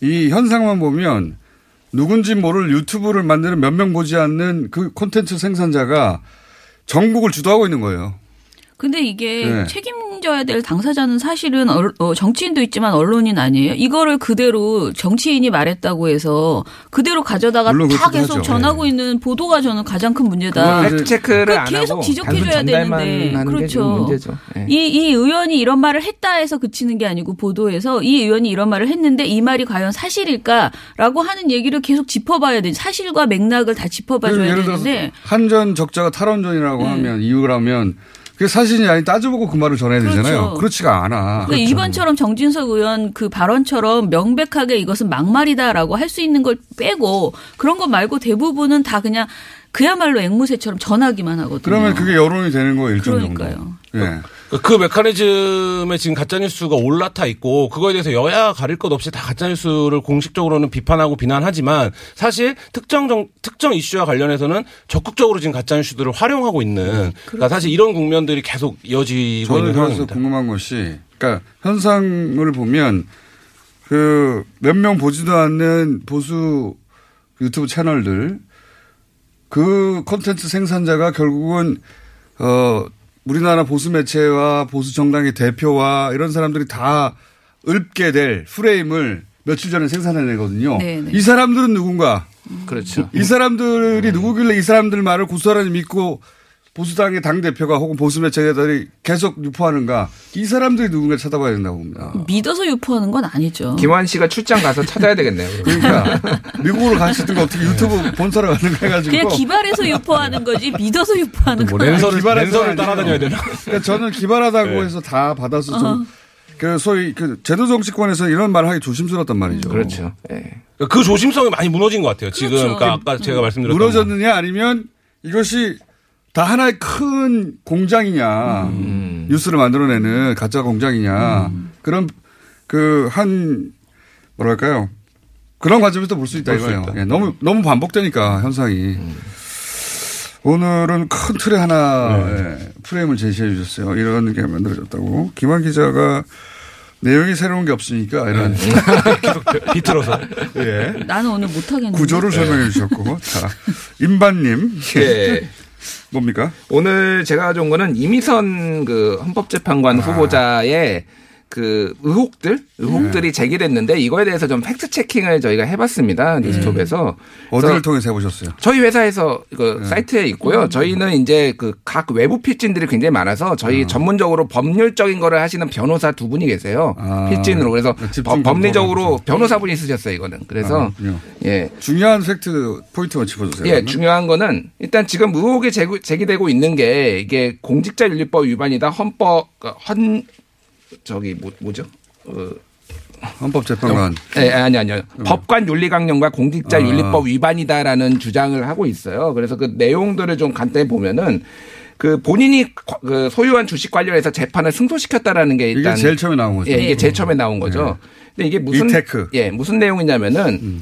이 현상만 보면 누군지 모를 유튜브를 만드는 몇 명 보지 않는 그 콘텐츠 생산자가 정국을 주도하고 있는 거예요. 근데 이게 네. 책임져야 될 당사자는 사실은 얼- 어, 정치인도 있지만 언론인 아니에요. 이거를 그대로 정치인이 말했다고 해서 그대로 가져다가 다 계속 하죠. 전하고 있는 보도가 저는 가장 큰 문제다. 팩트 체크를 계속 지적해줘야 되는데 그렇죠. 문제죠. 예. 이, 이 의원이 이런 말을 했다 해서 그치는 게 아니고 보도에서 이 의원이 이런 말을 했는데 이 말이 과연 사실일까라고 하는 얘기를 계속 짚어봐야 돼. 사실과 맥락을 다 짚어봐줘야 예를 들어서 되는데 한전 적자가 탈원전이라고 음. 하면 이유라면 그게 사실이 아니 따져보고 그 말을 전해야 되잖아요. 그렇죠. 그렇지가 않아. 그러니까 이번처럼 정진석 의원 그 발언처럼 명백하게 이것은 막말이다라고 할 수 있는 걸 빼고 그런 거 말고 대부분은 다 그냥 그야말로 앵무새처럼 전하기만 하거든요. 그러면 그게 여론이 되는 거예요, 일정 그러니까요. 정도. 예. 그 메커니즘에 지금 가짜뉴스가 올라타 있고 그거에 대해서 여야 가릴 것 없이 다 가짜뉴스를 공식적으로는 비판하고 비난하지만 사실 특정 정, 특정 이슈와 관련해서는 적극적으로 지금 가짜뉴스들을 활용하고 있는 그러니까 사실 이런 국면들이 계속 이어지고 저는 있는 그래서 상황입니다. 궁금한 것이, 그러니까 현상을 보면 그 몇 명 보지도 않는 보수 유튜브 채널들 그 콘텐츠 생산자가 결국은 어 우리나라 보수 매체와 보수 정당의 대표와 이런 사람들이 다 읊게 될 프레임을 며칠 전에 생산해내거든요. 네네. 이 사람들은 누군가? 그렇죠. 이 사람들이 누구길래 이 사람들 말을 고스란히 믿고 보수당의 당대표가 혹은 보수 매체들이 계속 유포하는가. 이 사람들이 누군가 찾아봐야 된다고 봅니다. 믿어서 유포하는 건 아니죠. 김환 씨가 출장 가서 찾아야 되겠네요. 그러니까 미국으로 가시든가 어떻게 유튜브 본사로 가는가 해가지고. 그냥 기발해서 유포하는 거지 믿어서 유포하는 뭐건 아니죠. 기발해서 그러니까 저는 기발하다고 네. 해서 다 받아서 어허. 좀. 그 소위 그 제도 정치권에서 이런 말을 하기 조심스럽단 말이죠. 그렇죠. 그 조심성이 많이 무너진 것 같아요. 지금 그렇죠. 그러니까 아까 제가 말씀드렸던 무너졌느냐 아니면 이것이 다 하나의 큰 공장이냐 음. 뉴스를 만들어내는 가짜 공장이냐 그런 그 한 뭐랄까요 그런 관점에서 볼 수 있다 볼 수 이거예요. 있다. 예, 너무 너무 반복되니까 현상이. 오늘은 큰 틀에 하나 예, 프레임을 제시해 주셨어요. 이런 게 만들어졌다고. 김한 기자가 내용이 새로운 게 없으니까 이런 계속 비틀어서. 예. 나는 오늘 못하겠는데. 구조를 설명해 주셨고. 자, 임반님. 예. 뭡니까? 오늘 제가 가져온 거는 이미선 그 헌법재판관 후보자의 그 의혹들 의혹들이 제기됐는데 이거에 대해서 좀 팩트 체킹을 저희가 해봤습니다 뉴스톱에서 어디를 그래서 통해서 해보셨어요? 저희 회사에서 그 사이트에 있고요. 저희는 이제 그 각 외부 필진들이 굉장히 많아서 저희 전문적으로 법률적인 거를 하시는 변호사 두 분이 계세요. 필진으로 그래서 법- 법리적으로 변호사분이 쓰셨어요 이거는. 그래서 아. 예. 중요한 팩트 포인트만 짚어주세요. 예, 중요한 거는 일단 지금 의혹이 제기, 제기되고 있는 게 이게 공직자윤리법 위반이다 헌법 헌 저기 뭐, 뭐죠? 어, 헌법재판관. 예, 아니 아니요. 법관 윤리강령과 공직자 윤리법 위반이다라는 주장을 하고 있어요. 그래서 그 내용들을 좀 간단히 보면은 그 본인이 거- 그 소유한 주식 관련해서 재판을 승소시켰다라는 게 일단 이게 제일 처음에 나온 거죠. 예, 이게 네. 제일 처음에 나온 거죠. 근데 이게 무슨 이테크. 예, 무슨 내용이냐면은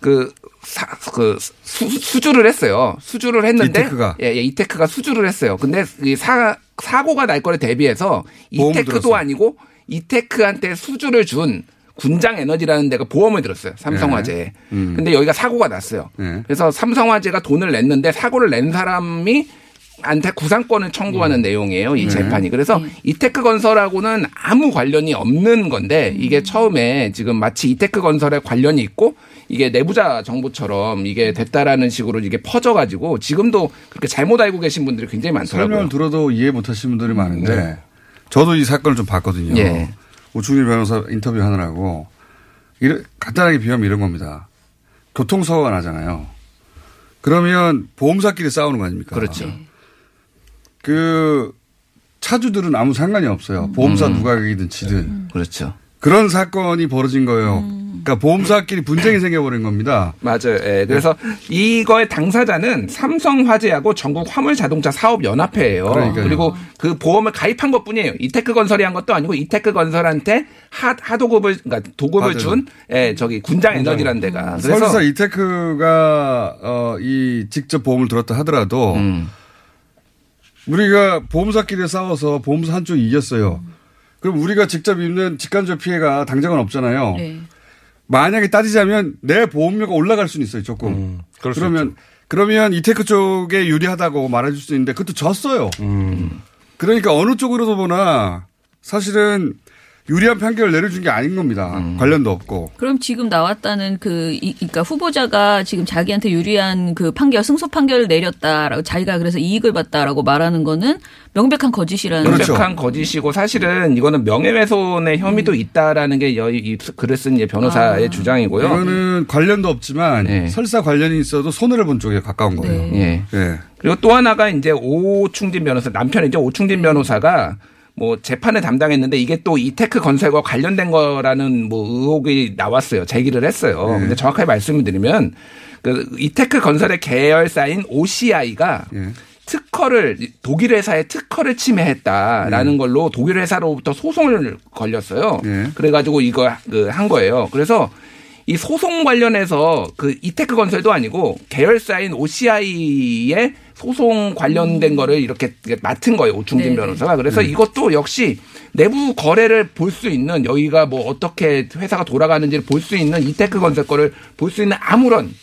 그, 사, 그 수, 수주를 했어요. 수주를 했는데 이테크가. 예, 예, 이테크가 수주를 했어요. 근데 이 사, 사고가 날 거를 대비해서 이테크도. 아니고 이테크한테 수주를 준 군장 에너지라는 데가 보험을 들었어요. 삼성화재에. 음. 근데 여기가 사고가 났어요. 네. 그래서 삼성화재가 돈을 냈는데 사고를 낸 사람이 한테 구상권을 청구하는 내용이에요. 이 네. 재판이. 그래서 이테크 건설하고는 아무 관련이 없는 건데 이게 처음에 지금 마치 이테크 건설에 관련이 있고 이게 내부자 정보처럼 이게 됐다라는 식으로 이게 퍼져가지고 지금도 그렇게 잘못 알고 계신 분들이 굉장히 많더라고요. 설명을 들어도 이해 못하시는 분들이 많은데 저도 이 사건을 좀 봤거든요. 예. 오충일 변호사 인터뷰 하느라고 이런 간단하게 비하면 이런 겁니다. 교통사고가 나잖아요. 그러면 보험사끼리 싸우는 거 아닙니까? 그렇죠. 그 차주들은 아무 상관이 없어요. 보험사 음. 누가 이기든 지든. 그렇죠. 그런 사건이 벌어진 거예요. 그러니까 보험사끼리 분쟁이 생겨버린 겁니다. 맞아요. 예. 그래서 이거의 당사자는 삼성화재하고 전국 화물자동차 사업연합회예요. 그러니까요. 그리고 그 보험을 가입한 것뿐이에요. 이테크 건설이 한 것도 아니고 이테크 건설한테 하, 하도급을 그러니까 도급을 맞아요. 준 예, 저기 군장 에너지라는 데가. 그래서 설사 이테크가 어, 이 직접 보험을 들었다 하더라도 음. 우리가 보험사끼리 싸워서 보험사 한쪽이 이겼어요. 그럼 우리가 직접 입는 직간접 피해가 당장은 없잖아요. 네. 만약에 따지자면 내 보험료가 올라갈 수는 있어요, 조금. 음, 그러면 그러면 이테크 쪽에 유리하다고 말해줄 수 있는데 그것도 졌어요. 음. 그러니까 어느 쪽으로도 보나 사실은 유리한 판결을 내려준 게 아닌 겁니다. 음. 관련도 없고. 그럼 지금 나왔다는 그, 이, 그러니까 후보자가 지금 자기한테 유리한 그 판결, 승소 판결을 내렸다라고 자기가 그래서 이익을 봤다라고 말하는 거는 명백한 거짓이라는. 그렇죠. 명백한 거짓이고 사실은 이거는 명예훼손의 혐의도 있다라는 게 여, 이 글을 쓴이 변호사의 아. 주장이고요. 이거는 관련도 없지만 네. 설사 관련이 있어도 손해를 본 쪽에 가까운 거예요. 예. 예. 그리고 또 하나가 이제 오충진 변호사 남편이죠 오충진 변호사가 뭐 재판을 담당했는데 이게 또 이테크 건설과 관련된 거라는 뭐 의혹이 나왔어요 제기를 했어요. 네. 근데 정확하게 말씀을 드리면 그 이테크 건설의 계열사인 OCI가 예. 특허를 독일 회사의 특허를 침해했다라는 걸로 독일 회사로부터 소송을 걸렸어요. 예. 그래가지고 이거 그 한 거예요. 그래서 이 소송 관련해서 그 이테크 건설도 아니고 계열사인 OCI의 소송 관련된 거를 이렇게 맡은 거예요. 오충진 네네. 변호사가. 그래서 음. 이것도 역시 내부 거래를 볼 수 있는 여기가 뭐 어떻게 회사가 돌아가는지를 볼 수 있는 이테크 건설 거를 볼 수 있는 아무런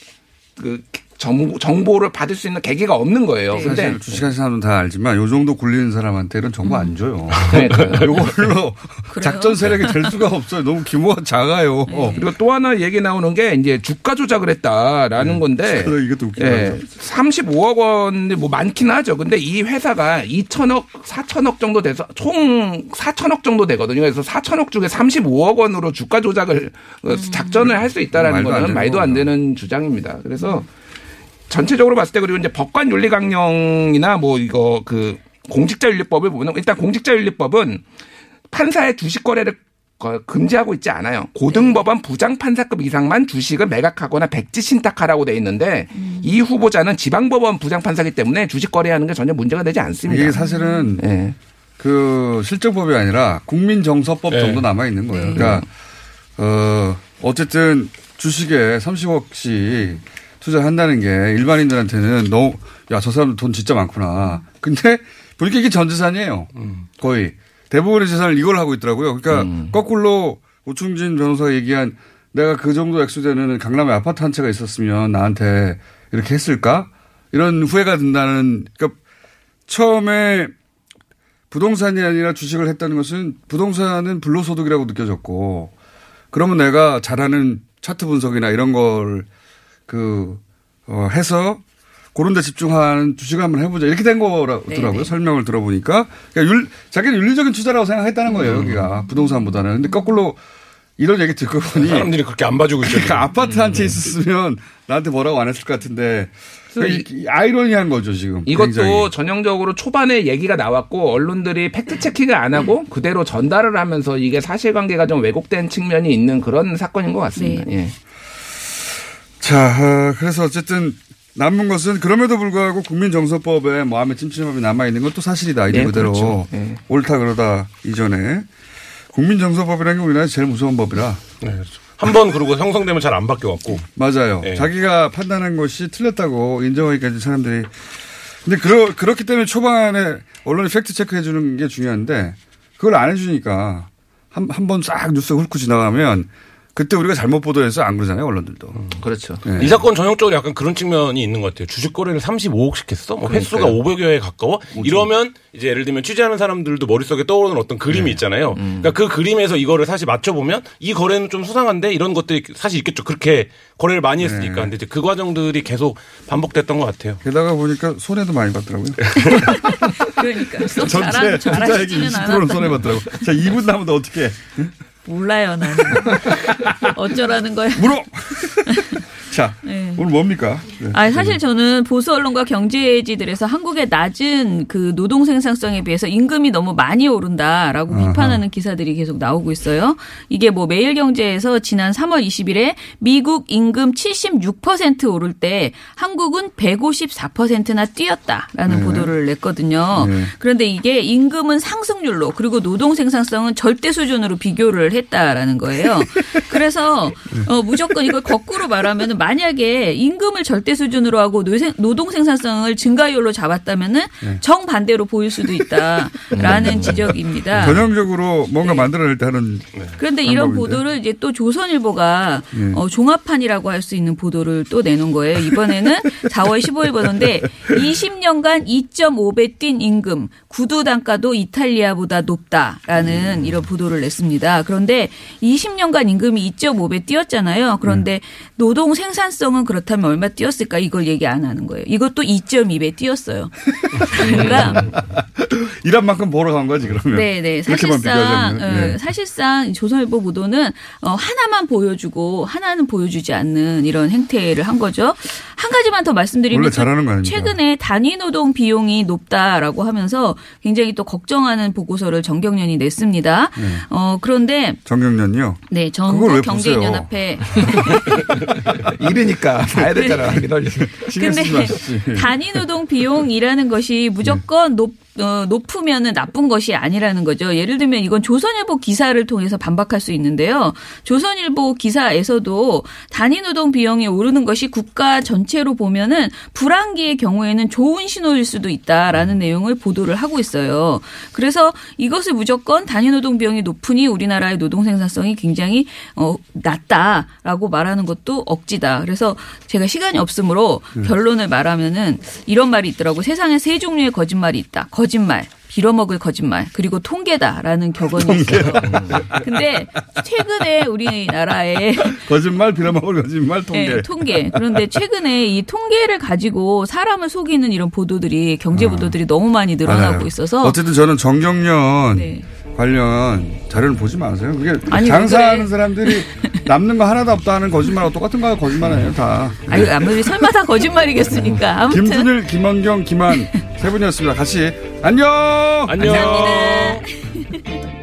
그 정보, 정보 를 받을 수 있는 계기가 없는 거예요. 근데 사실 주식하시는 사람은 다 알지만 요 정도 굴리는 사람한테는 정보 안 줘요. 그러니까요. 요걸로 작전 세력이 될 수가 없어요. 너무 규모가 작아요. 그리고 또 하나 얘기 나오는 게 이제 주가 조작을 했다라는 건데 그래, 이것도 웃기다. 예, 35억 원이 뭐 많긴 하죠. 근데 이 회사가 2천억, 4천억 정도 돼서 총 4천억 정도 되거든요. 그래서 4천억 중에 35억 원으로 주가 조작을 어, 작전을 할 수 있다라는 말도 안 거는 말도 안 되는 주장입니다. 그래서 전체적으로 봤을 때 그리고 이제 법관 윤리 강령이나 뭐 이거 그 공직자 윤리법을 보면 일단 공직자 윤리법은 판사의 주식 거래를 거- 금지하고 있지 않아요. 고등법원 부장 판사급 이상만 주식을 매각하거나 백지 신탁하라고 돼 있는데 이 후보자는 지방법원 부장 판사기 때문에 주식 거래하는 게 전혀 문제가 되지 않습니다. 이게 사실은 예. 그 실정법이 아니라 국민정서법 네. 정도 남아 있는 거예요. 그러니까 어 어쨌든 주식에 30억씩 투자한다는 게 일반인들한테는 너무 야 저 사람 돈 진짜 많구나. 근데 보니까 이게 전 재산이에요. 거의 대부분의 재산을 이걸 하고 있더라고요. 그러니까 거꾸로 오충진 변호사가 얘기한 내가 그 정도 액수 되는 강남에 아파트 한 채가 있었으면 나한테 이렇게 했을까? 이런 후회가 든다는 그러니까 처음에 부동산이 아니라 주식을 했다는 것은 부동산은 불로소득이라고 느껴졌고 그러면 내가 잘하는 차트 분석이나 이런 걸 그, 어, 해서 그런 데 집중하는 주식을 한번 해보자. 이렇게 된 거더라고요. 네네. 설명을 들어보니까. 그러니까 윤, 자기는 윤리적인 투자라고 생각했다는 거예요. 음. 여기가. 부동산보다는. 근데 거꾸로 이런 얘기 듣고 보니. 사람들이 그렇게 안 봐주고 있죠. 그러니까 아파트 한 채 있었으면 나한테 뭐라고 안 했을 것 같은데. 그러니까 이- 이 아이러니한 거죠, 지금. 이것도 굉장히. 전형적으로 초반에 얘기가 나왔고 언론들이 팩트 체킹을 안 하고 그대로 전달을 하면서 이게 사실관계가 좀 왜곡된 측면이 있는 그런 사건인 것 같습니다. 예. 자, 어, 그래서 어쨌든 남은 것은 그럼에도 불구하고 국민정서법에 마음의 찜찜함이 남아있는 건 또 사실이다. 이런 예, 그대로. 그렇죠. 예. 옳다 그러다 이전에. 국민정서법이라는 게 우리나라에서 제일 무서운 법이라. 한번 그러고 형성되면 잘 안 바뀌어갖고. 맞아요. 예. 자기가 판단한 것이 틀렸다고 인정하기까지 사람들이. 근데 그러, 그렇기 때문에 초반에 언론이 팩트 체크해 주는 게 중요한데 그걸 안 해주니까 한, 한 번 싹 뉴스 훑고 지나가면 그때 우리가 잘못 보도해서 안 그러잖아요, 언론들도. 그렇죠. 이 사건 전형적으로 약간 그런 측면이 있는 것 같아요. 주식 거래를 35억씩 했어? 뭐 횟수가 그러니까요. 500여에 가까워? 이러면 이제 예를 들면 취재하는 사람들도 머릿속에 떠오르는 어떤 그림이 있잖아요. 그러니까 그 그림에서 이거를 사실 맞춰 보면 이 거래는 좀 수상한데 이런 것들이 사실 있겠죠. 그렇게 거래를 많이 했으니까. 근데 이제 그 과정들이 계속 반복됐던 것 같아요. 게다가 보니까 손해도 많이 봤더라고요. 그러니까 쏙 전체 투자액이 잘하시지는 20%는 않았다. 손해 봤더라고. 자, 2분 남은데 어떻게? 몰라요 나는. 어쩌라는 거야. 물어! 자, 네. 오늘 뭡니까? 네. 아 사실 저는 보수 언론과 경제지들에서 한국의 낮은 그 노동 생산성에 비해서 임금이 너무 많이 오른다라고 아하. 비판하는 기사들이 계속 나오고 있어요. 이게 뭐 매일경제에서 지난 3월 20일에 미국 임금 76% 오를 때 한국은 154%나 뛰었다라는 네. 보도를 냈거든요. 네. 그런데 이게 임금은 상승률로 그리고 노동 생산성은 절대 수준으로 비교를 했다라는 거예요. 그래서 어, 무조건 이걸 거꾸로 말하면 만약에 임금을 절대 수준으로 하고 노동 생산성을 증가율로 잡았다면은 네. 정반대로 보일 수도 있다라는 지적입니다. 전형적으로 뭔가 만들어낼 때 하는. 그런데 이런 방법인데. 보도를 이제 또 조선일보가 네. 어, 종합판이라고 할 수 있는 보도를 또 내놓은 거예요. 이번에는 4월 15일 보도인데 20년간 2.5배 뛴 임금, 구두 단가도 이탈리아보다 높다라는 음. 이런 보도를 냈습니다. 그런데 20년간 임금이 2.5배 뛰었잖아요. 그런데 노동 생산성은 그렇다면 얼마 뛰었 을까 이걸 얘기 안 하는 거예요. 이것도 2.2배 뛰었어요. 그러니까 일한 만큼 벌어 간 거지, 그러면. 네네. 그렇게만 사실상. 어, 네. 사실상 조선일보 보도는 어, 하나만 보여주고 하나는 보여주지 않는 이런 행태를 한 거죠. 한 가지만 더 말씀드리면 원래 또 잘하는 거 아닙니까? 최근에 단위 노동 비용이 높다라고 하면서 굉장히 또 걱정하는 보고서를 정경련이 냈습니다. 네. 어, 그런데 정경련이요? 네, 전국 경제인연합회 이르니까 봐야 되잖아. 기다려. 근데 단위 노동 비용이라는 것이 무조건 높 어, 높으면은 나쁜 것이 아니라는 거죠. 예를 들면 이건 조선일보 기사를 통해서 반박할 수 있는데요. 조선일보 기사에서도 단위 노동 비용이 오르는 것이 국가 전체로 보면은 불황기의 경우에는 좋은 신호일 수도 있다라는 내용을 보도를 하고 있어요. 그래서 이것을 무조건 단위 노동 비용이 높으니 우리나라의 노동 생산성이 굉장히 어, 낮다라고 말하는 것도 억지다. 그래서 제가 시간이 없으므로 음. 결론을 말하면은 이런 말이 있더라고. 세상에 세 종류의 거짓말이 있다. 거짓말. 빌어먹을 거짓말 그리고 통계다라는 격언이 있어요. 근데 최근에 우리나라에 거짓말, 빌어먹을 거짓말, 통계. 네, 통계. 그런데 최근에 이 통계를 가지고 사람을 속이는 이런 보도들이 경제 보도들이 너무 많이 늘어나고 아. 맞아요. 있어서 어쨌든 저는 정경련 네. 관련 자료를 보지 마세요. 그게 아니, 왜 장사하는 그래? 사람들이 남는 거 하나도 없다는 거짓말하고 똑같은 거 거짓말이에요, 다. 아유 아무리 설마 다 거짓말이겠습니까? 아무튼 김준일, 김원경, 김한 세 분이었습니다. 같이 안녕. 안녕. 감사합니다.